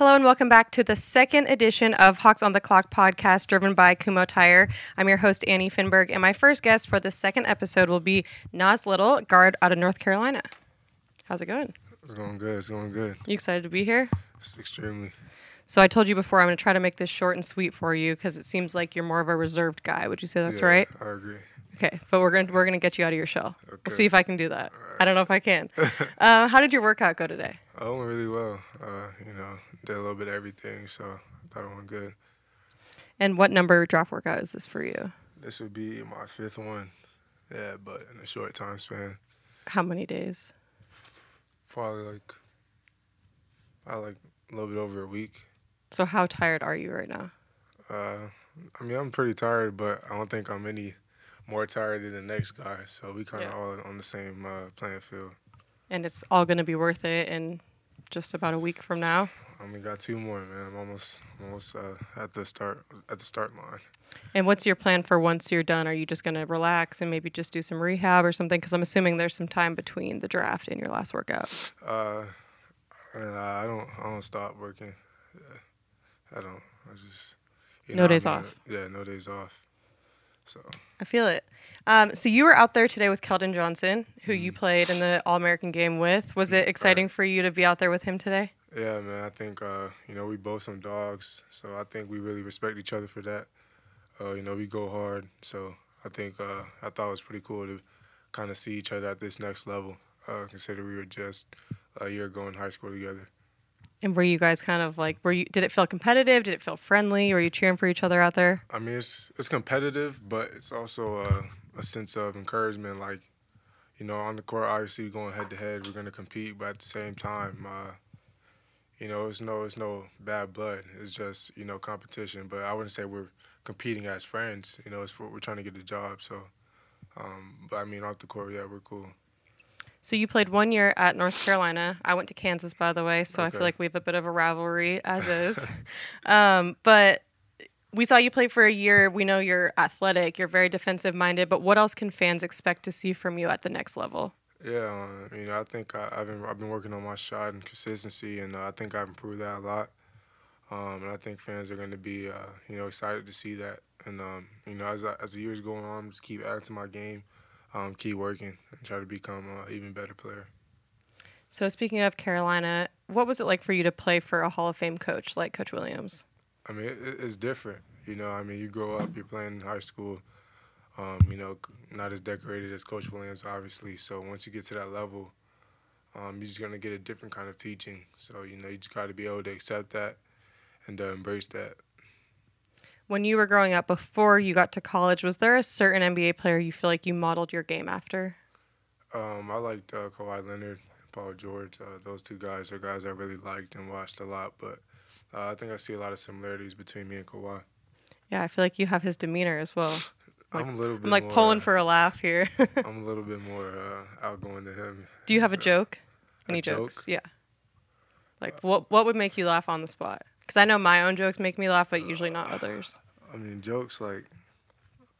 Hello and welcome back to the second edition of Hawks on the Clock podcast driven by Kumho Tire. I'm your host, Annie Finberg, and my first guest for the second episode will be Nas Little, guard out of North Carolina. How's it going? It's going good. It's going good. You excited to be here? It's extremely. So I told you before I'm going to try to make this short and sweet for you because it seems like you're more of a reserved guy. Would you say that's yeah, right? I agree. Okay, but we're gonna we're gonna get you out of your shell. We'll Okay. see if I can do that. I don't know if I can. uh, how did your workout go today? I went really well. Uh, you know, did a little bit of everything, so I thought it went good. And what number draft workout is this for you? This would be my fifth one. Yeah, but in a short time span, How many days? probably like, I like a little bit over a week. So how tired are you right now? Uh, I mean, I'm pretty tired, but I don't think I'm any more tired than the next guy. So we kind of Yeah. all on the same uh, playing field. And it's all going to be worth it in just about a week from now. I mean, got two more, man. I'm almost, almost uh, at the start, at the start line. And what's your plan for once you're done? Are you just going to relax and maybe just do some rehab or something? Because I'm assuming there's some time between the draft and your last workout. Uh, I, don't. I don't stop working. Yeah, I don't. I just. You No I days mean, off. Yeah, no days off. So I feel it. Um, so you were out there today with Keldon Johnson, who you played in the All American game with. Was it exciting for you to be out there with him today? Yeah, man. I think uh, you know we both some dogs. So I think we really respect each other for that. Uh, you know we go hard. So I think uh, I thought it was pretty cool to kind of see each other at this next level. Uh, consider we were just a year ago in high school together. And were you guys kind of like, were you? Did it feel competitive? Did it feel friendly? Were you cheering for each other out there? I mean, it's it's competitive, but it's also a, a sense of encouragement. Like, you know, on the court, obviously we're going head to head. We're gonna compete, but at the same time, uh, you know, it's no it's no bad blood. It's just you know competition. But I wouldn't say we're competing as friends. You know, it's for, we're trying to get the job. So, um, but I mean, off the court, yeah, we're cool. So you played one year at North Carolina. I went to Kansas, by the way, so I feel like we have a bit of a rivalry as is. um, but we saw you play for a year. We know you're athletic. You're very defensive minded. But what else can fans expect to see from you at the next level? Yeah, uh, you know, I think I, I've been I've been working on my shot and consistency, and uh, I think I've improved that a lot. Um, and I think fans are going to be, uh, you know, excited to see that. And um, you know, as as the years go on, just keep adding to my game, um, keep working, and try to become an even better player. So speaking of Carolina, what was it like for you to play for a Hall of Fame coach like Coach Williams? I mean, it, it's different. You know, I mean, you grow up, you're playing in high school. Um, you know, not as decorated as Coach Williams, obviously. So once you get to that level, um, you're just gonna get a different kind of teaching. So you know, you just got to be able to accept that and uh, embrace that. When you were growing up, before you got to college, was there a certain NBA player you feel like you modeled your game after? Um, I liked uh, Kawhi Leonard, Paul George. Uh, those two guys are guys I really liked and watched a lot. But uh, I think I see a lot of similarities between me and Kawhi. Yeah, I feel like you have his demeanor as well. Like- I'm a little bit. I'm like more, pulling uh, for a laugh here. I'm a little bit more uh, outgoing than him. Do you have a So, joke? a Any joke? jokes? Yeah. Like what what would make you laugh on the spot? Because I know my own jokes make me laugh, but usually not others. I mean, jokes like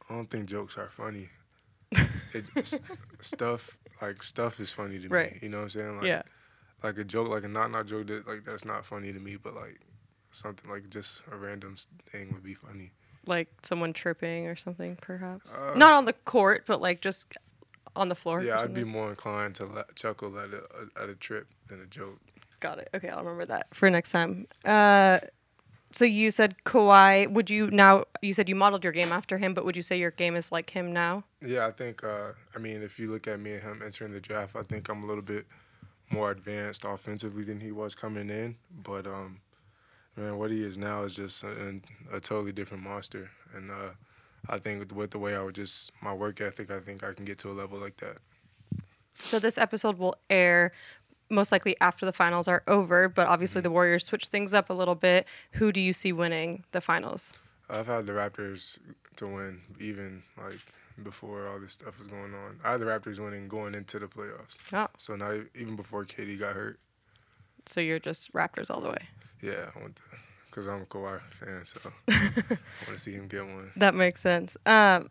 I don't think jokes are funny. It, stuff like stuff is funny to Right. me. You know what I'm saying? Like, yeah. Like a joke, like a not not joke that like that's not funny to me, but like something like just a random thing would be funny. Like someone tripping or something, perhaps. Uh, not on the court, but like just on the floor. Yeah, I'd be more inclined to la- chuckle at a at a trip than a joke. Got it. Okay, I'll remember that for next time. Uh, so you said Kawhi. Would you now? You said you modeled your game after him, but would you say your game is like him now? Yeah, I think. Uh, I mean, if you look at me and him entering the draft, I think I'm a little bit more advanced offensively than he was coming in. But um, man, what he is now is just a, a totally different monster. And uh, I think with the way I would just my work ethic, I think I can get to a level like that. So this episode will air most likely after the finals are over, but obviously the Warriors switch things up a little bit. Who do you see winning the finals? I've had the Raptors to win even like before all this stuff was going on. I had the Raptors winning going into the playoffs. Oh, So not even before KD got hurt. So you're just Raptors all the way. Yeah, I want to, cause I'm a Kawhi fan, so I want to see him get one. That makes sense. Um,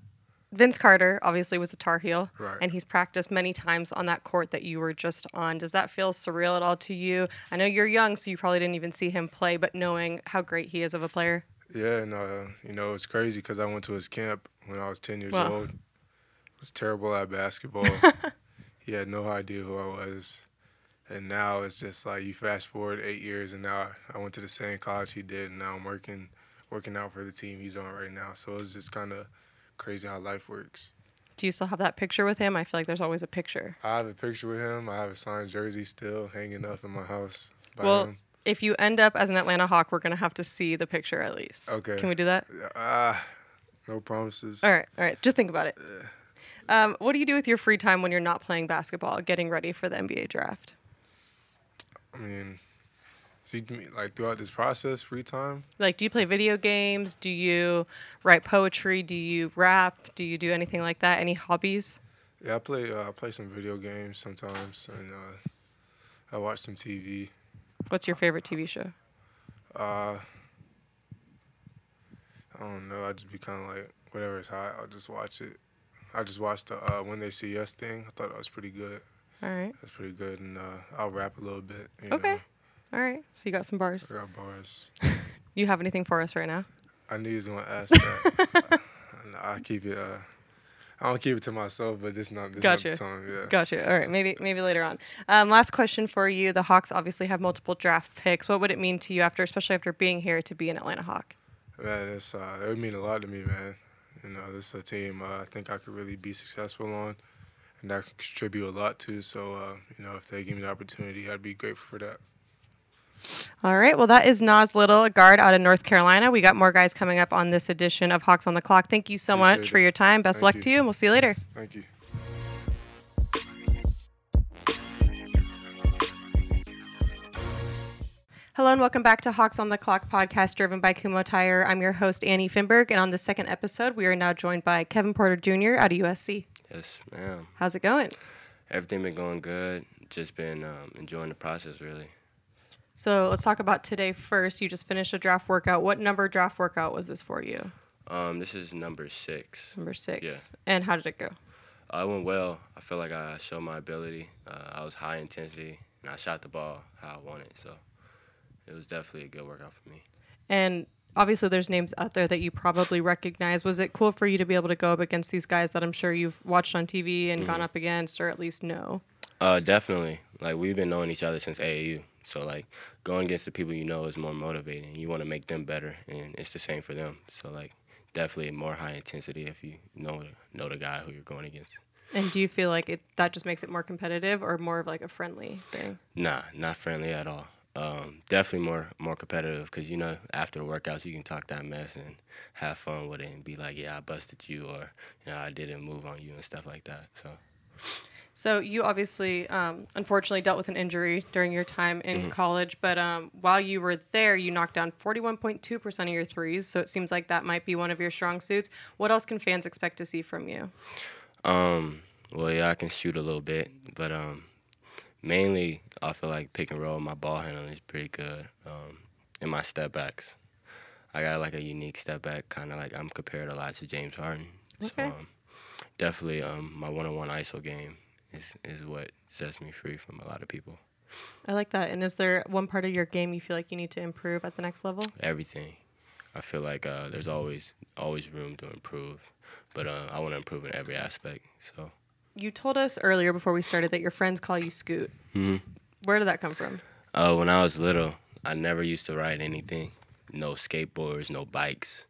Vince Carter obviously was a Tar Heel, Right. and he's practiced many times on that court that you were just on. Does that feel surreal at all to you? I know you're young, so you probably didn't even see him play, but knowing how great he is of a player. Yeah, and uh, you know it's crazy because I went to his camp when I was ten years Wow. old. Was terrible at basketball. he had no idea who I was, and now it's just like you fast forward eight years, and now I went to the same college he did, and now I'm working working out for the team he's on right now. So it's just kind of crazy how life works. Do you still have that picture with him? I feel like there's always a picture. I have a picture with him. I have a signed jersey still hanging up in my house by Well, him. if you end up as an Atlanta Hawk, we're gonna have to see the picture at least. Okay. Can we do that? Ah, no promises. All right, all right. Just think about it. Um, what do you do with your free time when you're not playing basketball, getting ready for the NBA draft? I mean, so you like throughout this process, free time. Like, do you play video games? Do you write poetry? Do you rap? Do you do anything like that? Any hobbies? Yeah, I play. Uh, I play some video games sometimes, and uh, I watch some TV. What's your favorite TV show? Uh, I don't know. I just be kind of like whatever is hot. I'll just watch it. I just watched the uh, When They See Us thing. I thought that was pretty good. All right. That's pretty good, and uh, I'll rap a little bit. Okay. Know. All right. So you got some bars. I got bars. You have anything for us right now? I knew you was gonna ask that. I, I keep it. Uh, I don't keep it to myself, but this not this Gotcha. not the time. Yeah. Gotcha. All right. Maybe maybe later on. Um, last question for you. The Hawks obviously have multiple draft picks. What would it mean to you after, especially after being here, to be an Atlanta Hawk? Man, it's uh, it would mean a lot to me, man. You know, this is a team uh, I think I could really be successful on, and I could contribute a lot to. So, uh, you know, if they give me the opportunity, I'd be grateful for that. All right. Well, that is Nas Little, a guard out of North Carolina. We got more guys coming up on this edition of Hawks on the Clock. Thank you so much Appreciate for your time. Best Thank luck you. to you, and we'll see you later. Thank you. Hello and welcome back to Hawks on the Clock podcast driven by Kumho Tire. I'm your host, Annie Finberg, and on the second episode, we are now joined by Kevin Porter Jr. out of USC. Yes, ma'am. How's it going? Everything been going good. Just been um, enjoying the process, really. So let's talk about today first. You just finished a draft workout. What number draft workout was this for you? Um, this is number six. Number six. Yeah. And how did it go? Uh, it went well. I feel like I showed my ability. Uh, I was high intensity, and I shot the ball how I wanted. So it was definitely a good workout for me. And obviously, there's names out there that you probably recognize. Was it cool for you to be able to go up against these guys that I'm sure you've watched on TV and gone up against, or at least know? Uh, definitely. Like we've been knowing each other since AAU. So like going against the people you know is more motivating. You want to make them better, and it's the same for them. So like definitely more high intensity if you know know the guy who you're going against. And do you feel like it that just makes it more competitive, or more of like a friendly thing? Nah, not friendly at all. Um, definitely more more competitive because you know after the workouts you can talk that mess and have fun with it and be like, yeah, I busted you or you know I didn't move on you and stuff like that. So So you obviously, um, unfortunately, dealt with an injury during your time in college. But um, while you were there, you knocked down 41.2% of your threes. So it seems like that might be one of your strong suits. What else can fans expect to see from you? um, well yeah I can shoot a little bit, but um, mainly I feel like pick and roll my ball handling is pretty good. Um, and my step backs, I got like a unique step back, kind of like I'm compared a lot to James Harden. Okay. So um, definitely um, my one-on-one ISO game is is what sets me free from a lot of people. I like that. And is there one part of your game you feel like you need to improve at the next level? everything. I feel like uh, there's always always room to improve, but uh, I want to improve in every aspect. So You told us earlier before we started that your friends call you Scoot. Mhm. Where did that come from? uh, when I was little, I never used to ride anything, no skateboards, no bikes.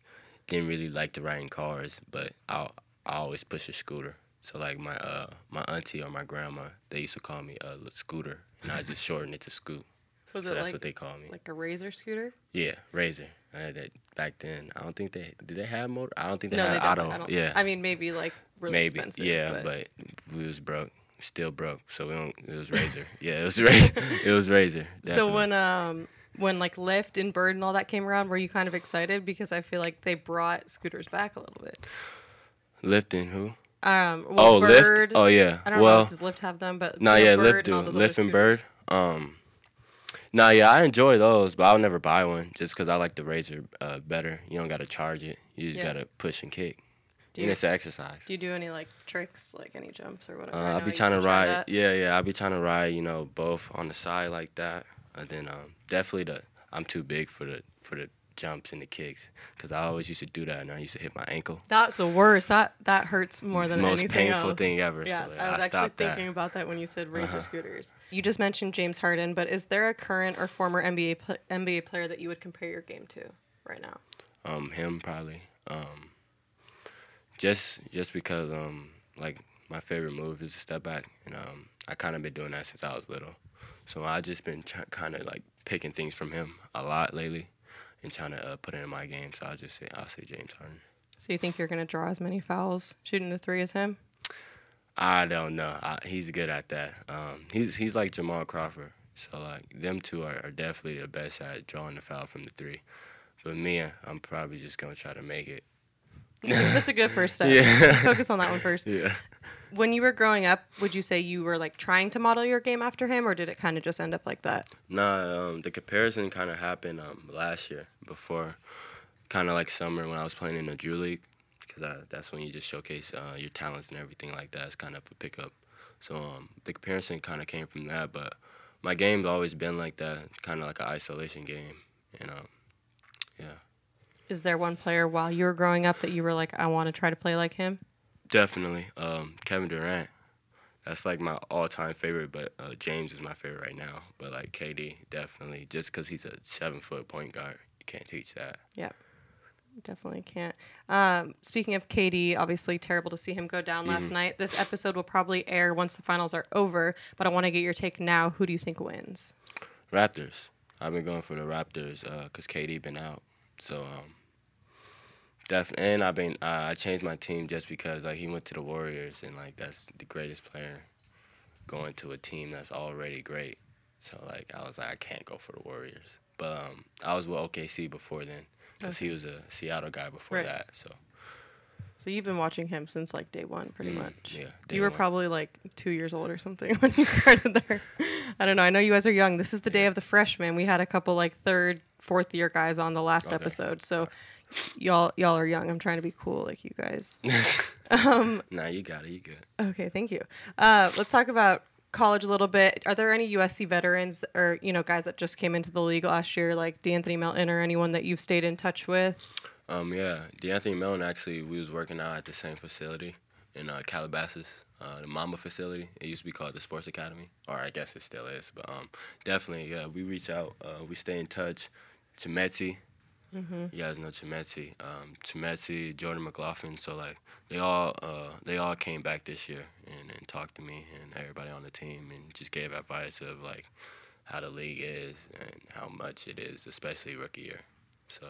Didn't really like to ride in cars, but I I always push a scooter. So like my uh my auntie or my grandma, they used to call me a uh scooter, and I just shortened it to scoot. Was so that's like, what they call me. like a razor scooter? yeah, Razor. I had that back then. I don't think they did they have motor. I don't think they no, had they auto. I don't. yeah, I mean, maybe like really maybe expensive. yeah but. we was broke still broke so we don't it was razor yeah it was razor it was razor So when um when like Lyft and Bird and all that came around, were you kind of excited because I feel like they brought scooters back a little bit. Lyft and who Um, well, oh Bird, lift oh yeah I don't know well if does Lyft have them, but nah you yeah and do all those and scooters. bird um nah yeah i enjoy those but i'll never buy one just because i like the razor uh, better you don't gotta charge it you just Yeah. gotta push and kick Do and you, it's an exercise. do you do any like tricks, like any jumps or whatever? Uh, I'll be trying to ride. that. Yeah, yeah. I'll be trying to ride. You know, both on the side like that, and then um, definitely the. I'm too big for the for the jumps and the kicks because I always used to do that, and I used to hit my ankle. That's the worst. That that hurts more than Most anything painful else. thing ever. Yeah, so I yeah, was I, actually thinking that. Uh-huh. about that when you said razor scooters. You just mentioned James Harden, but is there a current or former NBA pl- NBA player that you would compare your game to right now? Um, him probably. Um, just just because um like my favorite move is a step back, and um I kind of been doing that since I was little. So I just been try- kind of like picking things from him a lot lately, and trying to uh, put it in my game. So I'll just say I'll say James Harden. So you think you're going to draw as many fouls shooting the three as him? I don't know. I, he's good at that. Um, he's he's like Jamal Crawford. So like them two are, are definitely the best at drawing the foul from the three. But me, I'm probably just gonna try to make it. That's a good first step. Yeah. Focus on that one first. Yeah. When you were growing up, would you say you were like trying to model your game after him, or did it kind of just end up like that? Nah, um, the comparison kind of happened um, last year before, kind of like summer when I was playing in the Drew League, because that's when you just showcase uh, your talents and everything like that. It's kind of a pickup. So um, the comparison kind of came from that, but my game's always been like that, kind of like an isolation game, you know. Yeah, Is there one player while you were growing up that you were like, I want to try to play like him? Definitely. Um, Kevin Durant, that's like my all-time favorite, but uh, James is my favorite right now. But like KD, definitely, just because he's a seven-foot point guard, you can't teach that. Yep. Definitely can't. Um, speaking of KD, obviously terrible to see him go down last night. This episode will probably air once the finals are over, but I want to get your take now. Who do you think wins? Raptors. I've been going for the Raptors because KD been out. So um, definitely, and I've been uh, I changed my team just because like he went to the Warriors and like that's the greatest player going to a team that's already great. So like I was like I can't go for the Warriors, but um, I was with OKC before then because he was a Seattle guy before Right. that. So So you've been watching him since like day one, pretty much. Mm, yeah, day You were one. probably like two years old or something when you started there. I don't know. I know you guys are young. This is the day of the freshman. We had a couple like third, fourth year guys on the last Okay. episode. So y'all y'all are young. I'm trying to be cool like you guys. um, nah, you got it. You good. Okay, thank you. Uh, let's talk about college a little bit. Are there any USC veterans or you know guys that just came into the league last year, like De'Anthony Melton or anyone that you've stayed in touch with? Um, yeah, De'Anthony Melton actually, we was working out at the same facility in uh, Calabasas, uh, the Mamba facility. It used to be called the Sports Academy, or I guess it still is. But um, definitely, yeah, we reach out, uh, we stay in touch. Chimezie, you guys know Chimezie. Um, Jordan McLaughlin. So like, they all uh, they all came back this year and, and talked to me and everybody on the team and just gave advice of like how the league is and how much it is, especially rookie year. So.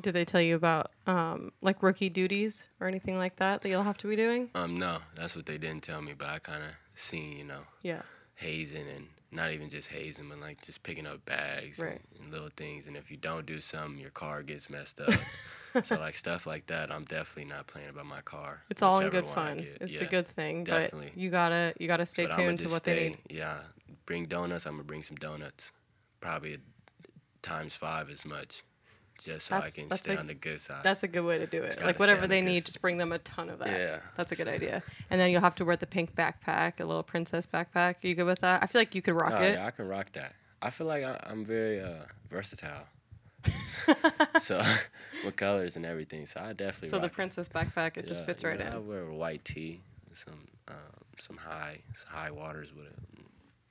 Did they tell you about um, like rookie duties or anything like that that you'll have to be doing? Um, no, that's what they didn't tell me, but I kind of seen, you know, Yeah. hazing and not even just hazing, but like just picking up bags Right. and, and little things. And if you don't do something, your car gets messed up. so like stuff like that, I'm definitely not playing about my car. It's all in good fun. It's Yeah. the good thing, definitely. but you gotta you gotta stay But tuned to what stay, they need. Yeah, bring donuts. I'm gonna bring some donuts, probably times five as much, just so That's- I can stay a- on the good side. That's a good way to do it. Gotta like whatever they the need, just bring them a ton of that. Yeah. That's a good idea. And then you'll have to wear the pink backpack, a little princess backpack. Are you good with that? I feel like you could rock Oh, it. yeah, I can rock that. I feel like I, I'm very uh, versatile. so with colors and everything, so I definitely. So the it. princess backpack, it just fits right know, I in. wear a white tee, some um, some high high waters with it,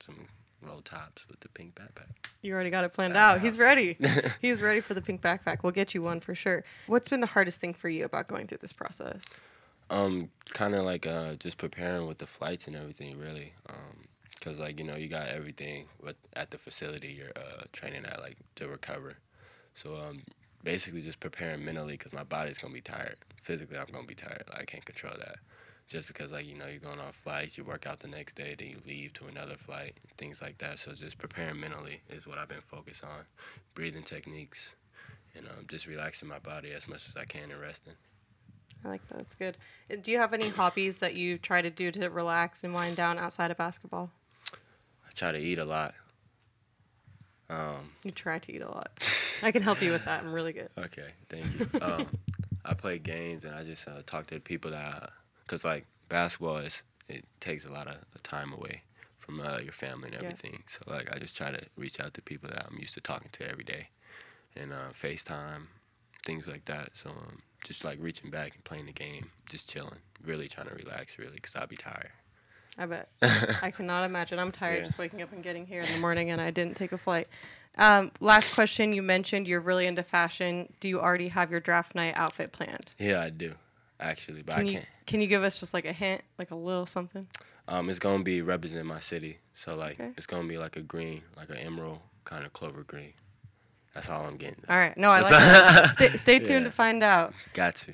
some roll tops with the pink backpack. You already got it planned Back out. He's ready. He's ready for the pink backpack. We'll get you one for sure. What's been the hardest thing for you about going through this process? Um, kind of like uh, just preparing with the flights and everything, really. Um, cause like you know you got everything with at the facility you're uh, training at, like to recover. So um, basically just preparing mentally, cause my body's gonna be tired. Physically, I'm gonna be tired. Like, I can't control that. Just because like you know you're going on flights, you work out the next day, then you leave to another flight, things like that. So just preparing mentally is what I've been focused on, breathing techniques, and um, just relaxing my body as much as I can and resting. I like that. That's good. Do you have any hobbies that you try to do to relax and wind down outside of basketball? I try to eat a lot. Um, You try to eat a lot. I can help you with that. I'm really good. okay, thank you. Um, I play games and I just uh, talk to the people that, cause like basketball is it takes a lot of time away from uh, your family and Yeah. everything. So like I just try to reach out to people that I'm used to talking to every day, and uh, FaceTime, things like that. So um, just like reaching back and playing the game, just chilling, really trying to relax, really, cause I'll be tired. I bet. I cannot imagine. I'm tired Yeah. just waking up and getting here in the morning, and I didn't take a flight. Um, last question. You mentioned you're really into fashion. Do you already have your draft night outfit planned? Yeah, I do, actually, but Can I you can't. can you give us just like a hint, like a little something? Um, it's gonna be represent my city. So like, Okay. it's gonna be like a green, like an emerald kind of clover green. That's all I'm getting. All right. No, I like that. Stay, stay tuned Yeah. to find out. Got to.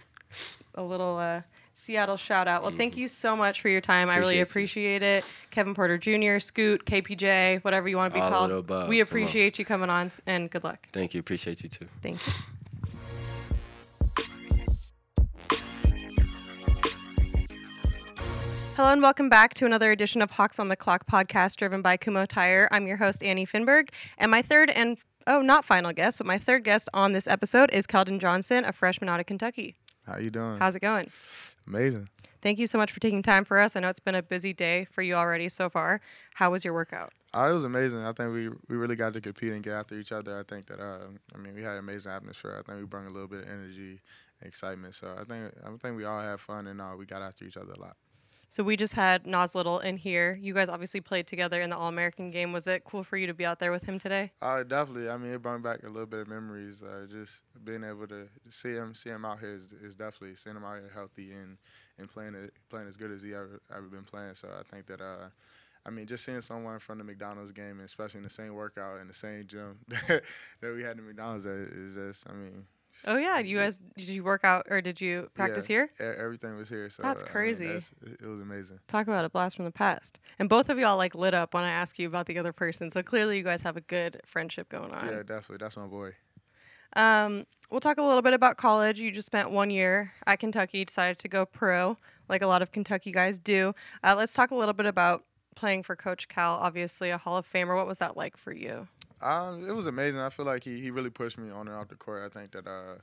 A little uh, Seattle shout out. Well, thank you so much for your time. I really Mm-hmm. Appreciate you. it. Kevin Porter Jr., Scoot, KPJ, whatever you want to be All called. We Come appreciate you coming on, and good luck. Thank you. Appreciate you too. Thank you. Hello and welcome back to another edition of Hawks on the Clock podcast driven by Kumho Tire. I'm your host, Annie Finberg, and my third and oh, not final guest, but my third guest on this episode is Keldon Johnson, a freshman out of Kentucky. How you doing? How's it going? Amazing. Thank you so much for taking time for us. I know it's been a busy day for you already so far. How was your workout? Uh, it was amazing. I think we we really got to compete and get after each other. I think that uh, I mean we had an amazing atmosphere. I think we brought a little bit of energy, and excitement. So I think I think we all had fun and uh, we got after each other a lot. So we just had Nas Little in here. You guys obviously played together in the All American game. Was it cool for you to be out there with him today? Uh, definitely. I mean, it brought back a little bit of memories. Uh, just being able to see him, see him out here is, is definitely seeing him out here healthy and, and playing playing as good as he ever ever been playing. So I think that uh, I mean, just seeing someone from the McDonald's game, especially in the same workout in the same gym that we had in McDonald's, is just I mean. Oh yeah, you guys did you work out or did you practice yeah, here? Everything was here. So That's I mean, crazy. that's- it it was amazing. Talk about a blast from the past. And both of y'all like lit up when I asked you about the other person. So clearly you guys have a good friendship going on. Yeah, definitely. That's my boy. Um, we'll talk a little bit about college. You just spent one year at Kentucky, decided to go pro, like a lot of Kentucky guys do. Uh, let's talk a little bit about playing for Coach Cal, obviously a Hall of Famer. What was that like for you? Um, it was amazing. I feel like he, he really pushed me on and off the court. I think that uh,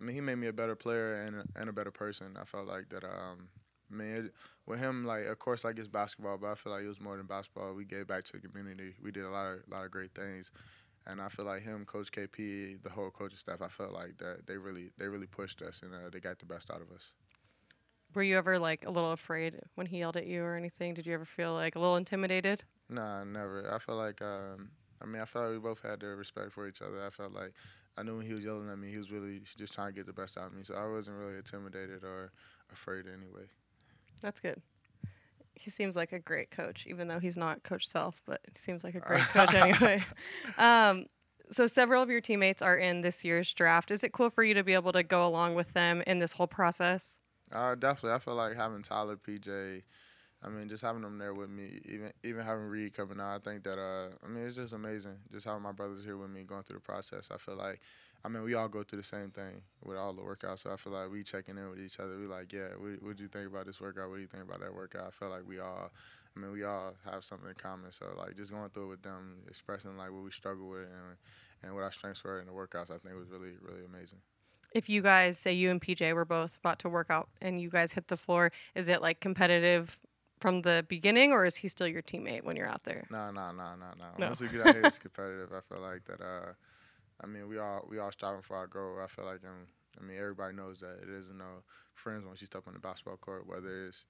I mean he made me a better player and a, and a better person. I felt like that. Um, I mean it, with him, like of course like it's basketball, but I feel like it was more than basketball. We gave back to the community. We did a lot of lot of great things, and I feel like him, Coach KP, the whole coaching staff. I felt like that they really they really pushed us and uh, they got the best out of us. Were you ever like a little afraid when he yelled at you or anything? Did you ever feel like a little intimidated? Nah, never. I feel like um, I mean, I felt like we both had the respect for each other. I felt like I knew when he was yelling at me, he was really just trying to get the best out of me. So I wasn't really intimidated or afraid anyway. That's good. He seems like a great coach, even though he's not Coach Self, but he seems like a great coach anyway. Um, so several of your teammates are in this year's draft. Is it cool for you to be able to go along with them in this whole process? Uh, definitely. I feel like having Tyler, PJ, I mean, just having them there with me, even even having Reid coming out, I think that uh, I mean, it's just amazing. Just having my brothers here with me, going through the process. I feel like, I mean, we all go through the same thing with all the workouts. So I feel like we checking in with each other. We like, yeah, what what do you think about this workout? What do you think about that workout? I feel like we all, I mean, we all have something in common. So like, just going through it with them, expressing like what we struggle with and and what our strengths were in the workouts, I think was really really amazing. If you guys say you and PJ were both about to work out and you guys hit the floor, is it like competitive from the beginning, or is he still your teammate when you're out there? No, no, no, no, no. No. Once we get out here, it's competitive. I feel like that. Uh, I mean, we all we all striving for our goal. I feel like, um, I mean, everybody knows that it isn't no friends once you step on the basketball court. Whether it's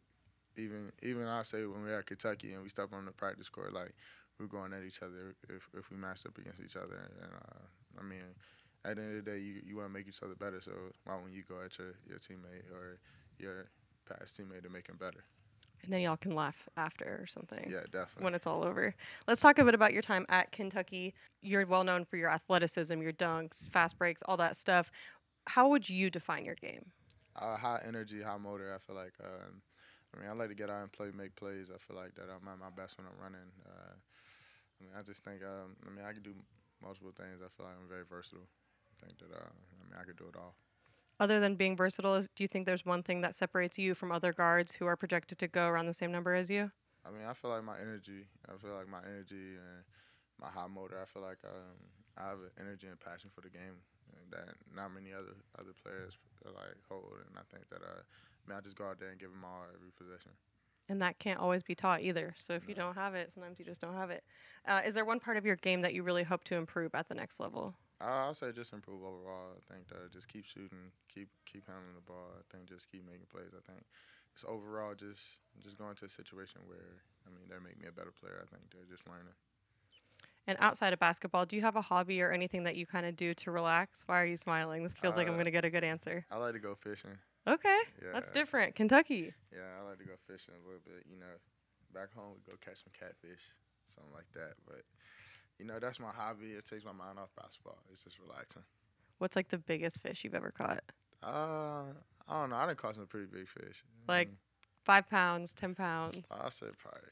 even even I say when we're at Kentucky and we step on the practice court, like we're going at each other if if we match up against each other. And uh, I mean, at the end of the day, you you want to make each other better. So why wouldn't you go at your your teammate or your past teammate to make him better? And then y'all can laugh after or something. Yeah, definitely. when it's all over. Let's talk a bit about your time at Kentucky. You're well known for your athleticism, your dunks, fast breaks, all that stuff. How would you define your game? uh, high energy, high motor. I feel like, um, I mean, I like to get out and play, make plays. I feel like that I'm at my best when I'm running. Uh, I mean, I just think, um, I mean, I can do multiple things. I feel like I'm very versatile. I think that, uh, I mean, I could do it all. Other than being versatile, is, do you think there's one thing that separates you from other guards who are projected to go around the same number as you? I mean, I feel like my energy. I feel like my energy and my high motor. I feel like um, I have an energy and passion for the game that not many other other players uh, like hold, and I think that uh, I mean I just go out there and give them all every possession. And that can't always be taught either. So if you don't have it, sometimes you just don't have it. Uh, is there one part of your game that you really hope to improve at the next level? I- I'll say just improve overall. I think that just keep shooting, keep keep handling the ball. I think just keep making plays. I think just overall just just going to a situation where I mean they make me a better player. I think they're just learning. And outside of basketball, do you have a hobby or anything that you kind of do to relax? Why are you smiling? This feels like I'm Uh, going to get a good answer. I like to go fishing. Okay, that's different. Kentucky. Yeah, I like to go fishing a little bit. You know, back home we go catch some catfish, something like that. But you know, that's my hobby. It takes my mind off basketball. It's just relaxing. What's like the biggest fish you've ever caught? Uh, I don't know. I done caught some pretty big fish. Like- Mm, Five pounds, ten pounds. I said probably.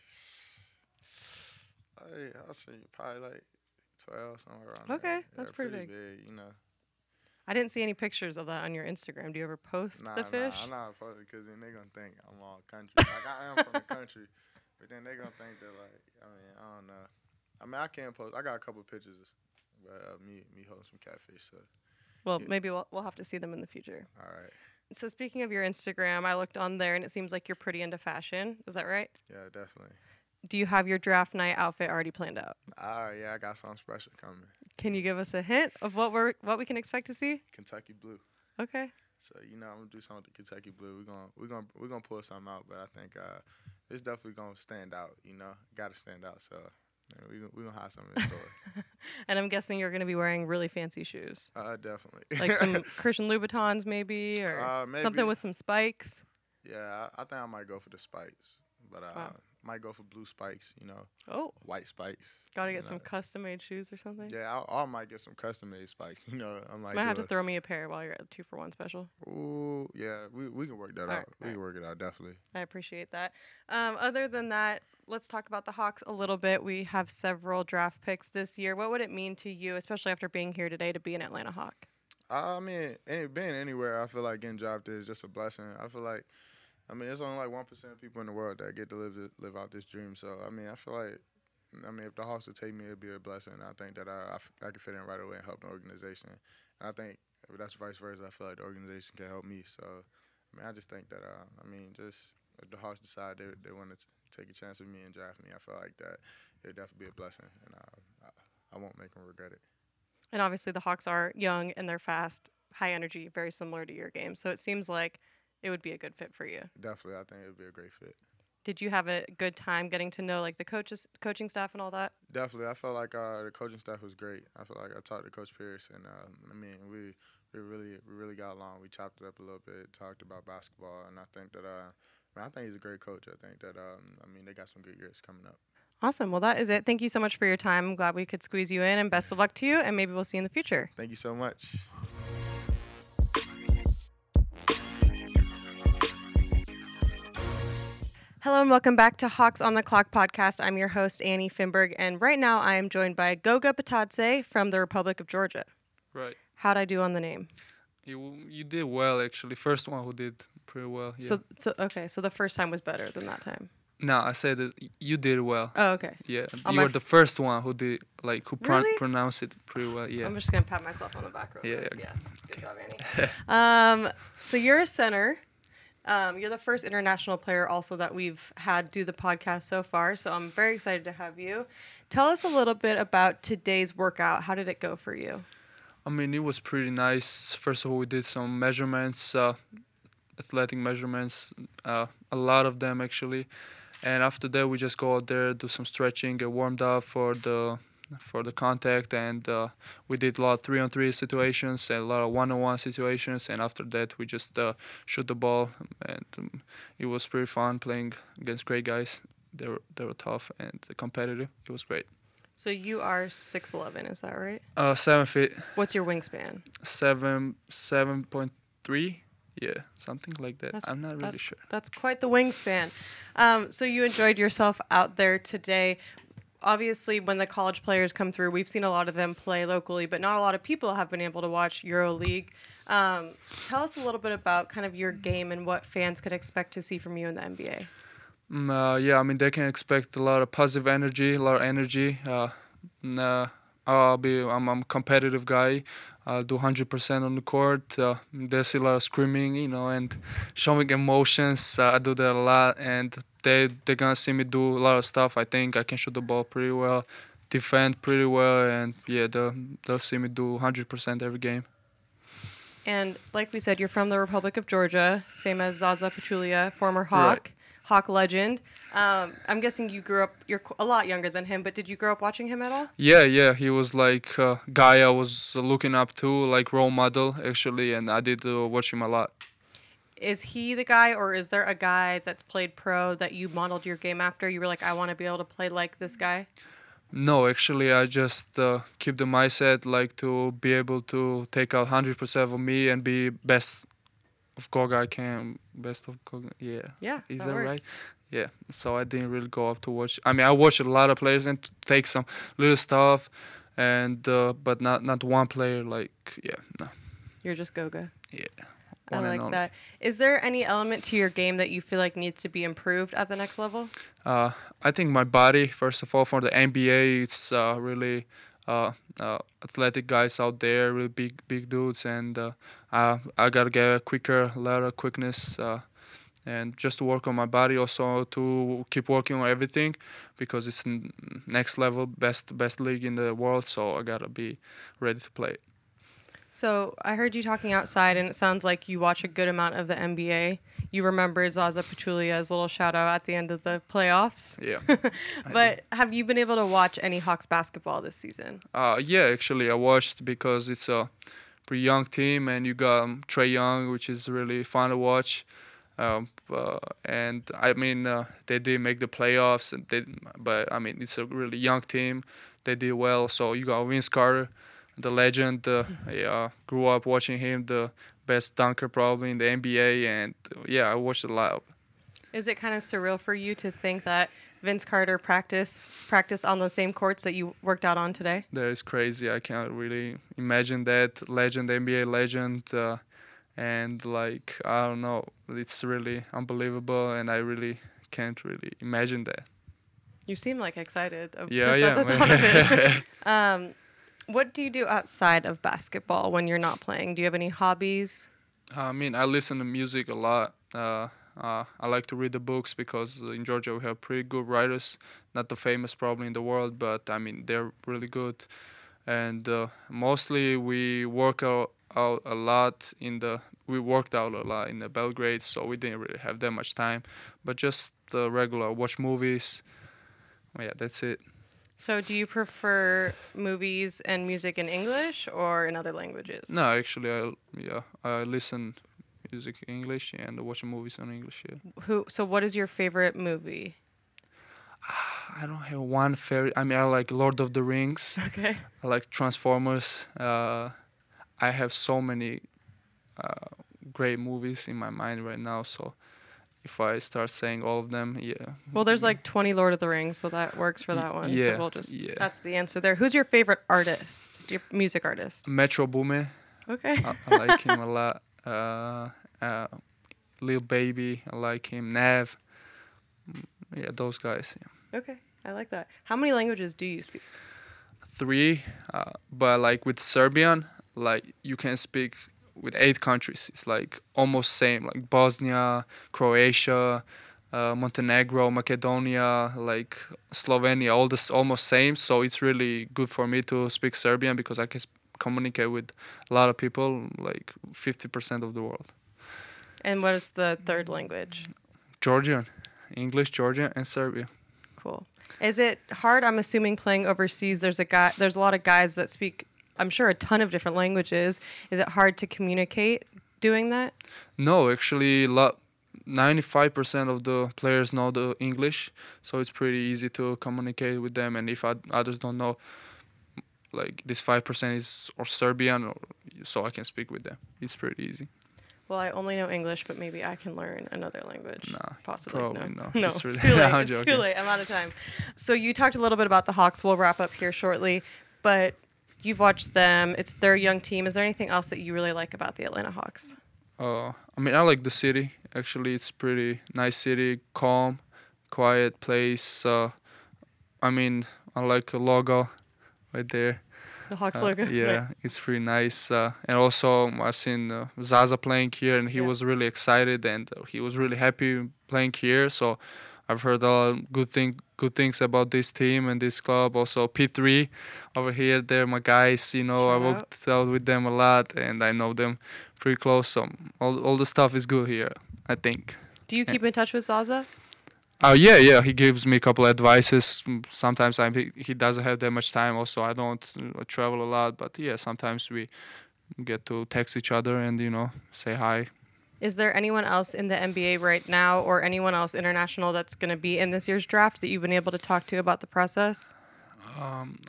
I I say probably like twelve somewhere around. there. Okay, Yeah, that's pretty big. You know. I didn't see any pictures of that on your Instagram. Do you ever post Nah, the fish? nah, I'm not posting because then they're gonna think I'm all country. like I am from the country, but then they're gonna think that like I mean I don't know. I mean I can post. I got a couple pictures, of uh, me me holding some catfish. So well, yeah. maybe we'll, we'll have to see them in the future. all right, So speaking of your Instagram, I looked on there and it seems like you're pretty into fashion. Is that right? yeah, definitely. Do you have your draft night outfit already planned out? Ah, yeah, I got something special coming. Can you give us a hint of what we're what we can expect to see? Kentucky Blue. Okay. So you know I'm gonna do something with the Kentucky Blue. We're gonna we're gonna we're gonna pull something out, but I think uh, it's definitely gonna stand out. You know, got to stand out. So we gonna we gonna have something in store. And I'm guessing you're going to be wearing really fancy shoes, uh, definitely. like some Christian Louboutins, maybe, or Uh, maybe. something with some spikes. Yeah, I, I think I might go for the spikes, but uh, Wow. might go for blue spikes. You know, Oh, white spikes. got to you get some custom-made shoes or something. Yeah, I, I might get some custom made spikes. You know, I might. Might have to throw me a pair while you're at two for one special. Ooh, yeah, we we can work that Alright, out. We can work it out definitely. I appreciate that. Um, other than that, let's talk about the Hawks a little bit. We have several draft picks this year. What would it mean to you, especially after being here today, to be an Atlanta Hawk? I mean, any, being anywhere, I feel like getting drafted is just a blessing. I feel like, I mean, it's only like one percent of people in the world that get to live live out this dream. So I mean, I feel like, I mean, if the Hawks would take me, it'd be a blessing. I think that I I could fit in right away and help the organization. And I think that's vice versa, I feel like the organization can help me. So, I mean, I just think that, uh, I mean, just if the Hawks decide they they want to take a chance with me and draft me, I feel like that it'd definitely be a blessing, and uh, I, I won't make them regret it. And obviously, the Hawks are young and they're fast, high energy, very similar to your game. So it seems like it would be a good fit for you. Definitely, I think it'd be a great fit. Did you have a good time getting to know like the coaches, coaching staff, and all that? Definitely, I felt like uh, the coaching staff was great. I felt like I talked to Coach Pierce, and uh, I mean, we we really we really got along. We chopped it up a little bit, talked about basketball, and I think that uh, I, I think he's a great coach. I think that um, I mean, they got some good years coming up. Awesome. Well, that is it. Thank you so much for your time. I'm glad we could squeeze you in, and best of luck to you. And maybe we'll see you in the future. Thank you so much. Hello and welcome back to Hawks on the Clock podcast. I'm your host, Annie Finberg, and right now I am joined by Goga Bitadze from the Republic of Georgia. Right. How'd I do on the name? You you did well actually. First one who did pretty well. Yeah. So, so, okay, so the first time was better than that time. no, I said that you did well. Oh, okay. Yeah. On you were the first one who did like who pro- Really? pronounced it pretty well. Yeah. I'm just gonna pat myself on the back real Yeah, quick. yeah. Yeah, good job, Annie. um, so you're a center. Um, you're the first international player also that we've had do the podcast so far. So I'm very excited to have you. Tell us a little bit about today's workout. How did it go for you? I mean, it was pretty nice. First of all, we did some measurements, uh, athletic measurements, uh, a lot of them actually. And after that, we just go out there, do some stretching, get warmed up for the for the contact, and uh, we did a lot of three-on-three situations and a lot of one-on-one situations. And after that, we just uh, shoot the ball, and um, it was pretty fun playing against great guys. They were they were tough and competitive. It was great. So you are 6'11, is that right? Uh, seven feet, What's your wingspan? seven seven point three yeah something like that That's- i'm not really sure That's quite the wingspan. Um, so you enjoyed yourself out there today. Obviously, when the college players come through, we've seen a lot of them play locally, but not a lot of people have been able to watch EuroLeague. Um, tell us a little bit about kind of your game and what fans could expect to see from you in the NBA. Mm, uh, yeah i mean they can expect a lot of positive energy a lot of energy uh, uh, i'll be I'm, I'm a competitive guy I'll do 100% on the court. Uh, there's a lot of screaming, you know, and showing emotions. Uh, I do that a lot, and they they're gonna see me do a lot of stuff. I think I can shoot the ball pretty well, defend pretty well, and yeah, they'll they'll see me do 100% every game. And like we said, you're from the Republic of Georgia, same as Zaza Pachulia, former Hawk, Hawk legend. Um, I'm guessing you grew up. You're a lot younger than him, but did you grow up watching him at all? Yeah, yeah, he was like uh, guy I was looking up to, like role model actually, and I did uh, watch him a lot. Is he the guy, or is there a guy that's played pro that you modeled your game after? You were like, I want to be able to play like this guy. No, actually, I just uh, keep the mindset like to be able to take out hundred percent of me and be best of Goga I can, best of Goga. Yeah, Yeah, is that that right? Yeah. So I didn't really go up to watch. I mean, I watched a lot of players and take some little stuff, and uh, but not not one player. Like yeah, no, You're just Goga. yeah. I like only. that. Is there any element to your game that you feel like needs to be improved at the next level? Uh, I think my body, first of all, for the NBA, it's uh, really uh, uh, athletic guys out there, really big, big dudes, and uh, I, I gotta get quicker, a lot of quickness, uh, and just to work on my body, also to keep working on everything, because it's next level, best, best league in the world. So I gotta be ready to play. So I heard you talking outside, and it sounds like you watch a good amount of the NBA. You remember Zaza Pachulia's little shout out at the end of the playoffs. Yeah. But have you been able to watch any Hawks basketball this season? Uh, yeah, actually, I watched because it's a pretty young team, and you got um, Trae Young, which is really fun to watch. Um, uh, and I mean, uh, they did make the playoffs, and they, but I mean, it's a really young team. They did well. So you got Vince Carter, the legend. Uh, yeah, grew up watching him, the best dunker probably in the NBA, and uh, yeah, I watched a lot. Is it kind of surreal for you to think that Vince Carter practice practice on those same courts that you worked out on today? That is crazy. I can't really imagine that legend, NBA legend, uh, and like I don't know. It's really unbelievable, and I really can't really imagine that. You seem like excited. Of Yeah, just yeah. the thought of it. um, what do you do outside of basketball when you're not playing? Do you have any hobbies? I mean, I listen to music a lot. Uh, uh, I like to read the books because in Georgia we have pretty good writers. Not the famous probably in the world, but I mean they're really good. And uh, mostly we work out, out a lot in the. We worked out a lot in the Belgrade, so we didn't really have that much time. But just the regular watch movies. Yeah, that's it. So, do you prefer movies and music in English or in other languages? No, actually, I yeah I listen music in English and watch movies in English. Yeah. Who? So, what is your favorite movie? I don't have one favorite. I mean, I like Lord of the Rings. Okay. I like Transformers. Uh, I have so many uh, great movies in my mind right now. So if I start saying all of them, yeah. Well, there's like 20 Lord of the Rings, so that works for that one. yeah, So we'll just. yeah. That's the answer there. Who's your favorite artist? Your music artist? Metro Boomin, Okay. I, I like him a lot. Uh, uh, Lil Baby, I like him. Nav, Mm, yeah, those guys. Yeah. Okay. I like that. How many languages do you speak? Three, uh, but like with Serbian, like you can speak with eight countries. It's like almost same, like Bosnia, Croatia, uh, Montenegro, Macedonia, like Slovenia, all this almost same. So it's really good for me to speak Serbian because I can communicate with a lot of people, like 50% of the world. And what is the third language? Georgian, English, Georgian, and Serbian. Cool. Is it hard? I'm assuming playing overseas. There's a guy. There's a lot of guys that speak. I'm sure a ton of different languages. Is it hard to communicate doing that? No, actually, lot. 95% of the players know the English, so it's pretty easy to communicate with them. And if oth- others don't know, like this 5% is or Serbian, or, so I can speak with them. It's pretty easy. Well, I only know English, but maybe I can learn another language. Nah, possibly. probably no. no. No, It's it's, really- too late. I'm it's too late. I'm out of time. So you talked a little bit about the Hawks. We'll wrap up here shortly, but you've watched them. It's their young team. Is there anything else that you really like about the Atlanta Hawks? Uh, I mean, I like the city. Actually, it's pretty nice city, calm, quiet place. Uh, I mean, I like a logo right there. The Hawks Uh, logo. yeah, it's pretty nice. Uh, and also, I've seen uh, Zaza playing here, and he Yeah. was really excited, and uh, he was really happy playing here. So, I've heard a good thing, good things about this team and this club. Also, P3 over here, they're my guys. You know, I Shout out. worked out with them a lot, and I know them pretty close. So, all all the stuff is good here. I think. Do you keep in touch with Zaza? Oh yeah, yeah. He gives me a couple of advices. Sometimes I he, he doesn't have that much time. Also, I don't uh, travel a lot, but yeah, sometimes we get to text each other and you know say hi. Is there anyone else in the NBA right now or anyone else international that's going to be in this year's draft that you've been able to talk to about the process?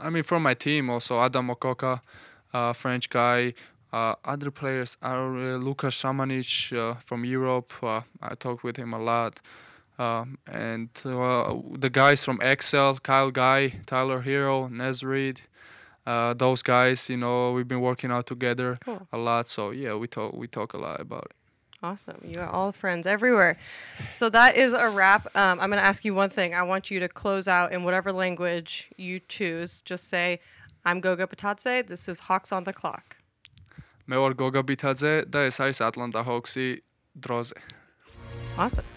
I mean, from my team also Adam Mokoka, uh, French guy. Uh, other players are uh, Luka Šamanić uh, from Europe. Uh, I talk with him a lot. Um, and uh, the guys from Excel, Kyle Guy, Tyler Herro, Naz Reid, uh, those guys, you know, we've been working out together Cool. a lot. So yeah, we talk we talk a lot about it. Awesome. You are all friends everywhere. So that is a wrap. Um, I'm going to ask you one thing. I want you to close out in whatever language you choose. Just say, I'm Goga Bitadze. This is Hawks on the Clock. Me ვარ გოგა ბითაძე და ეს Atlanta Hawksi ჰოქსი. Awesome.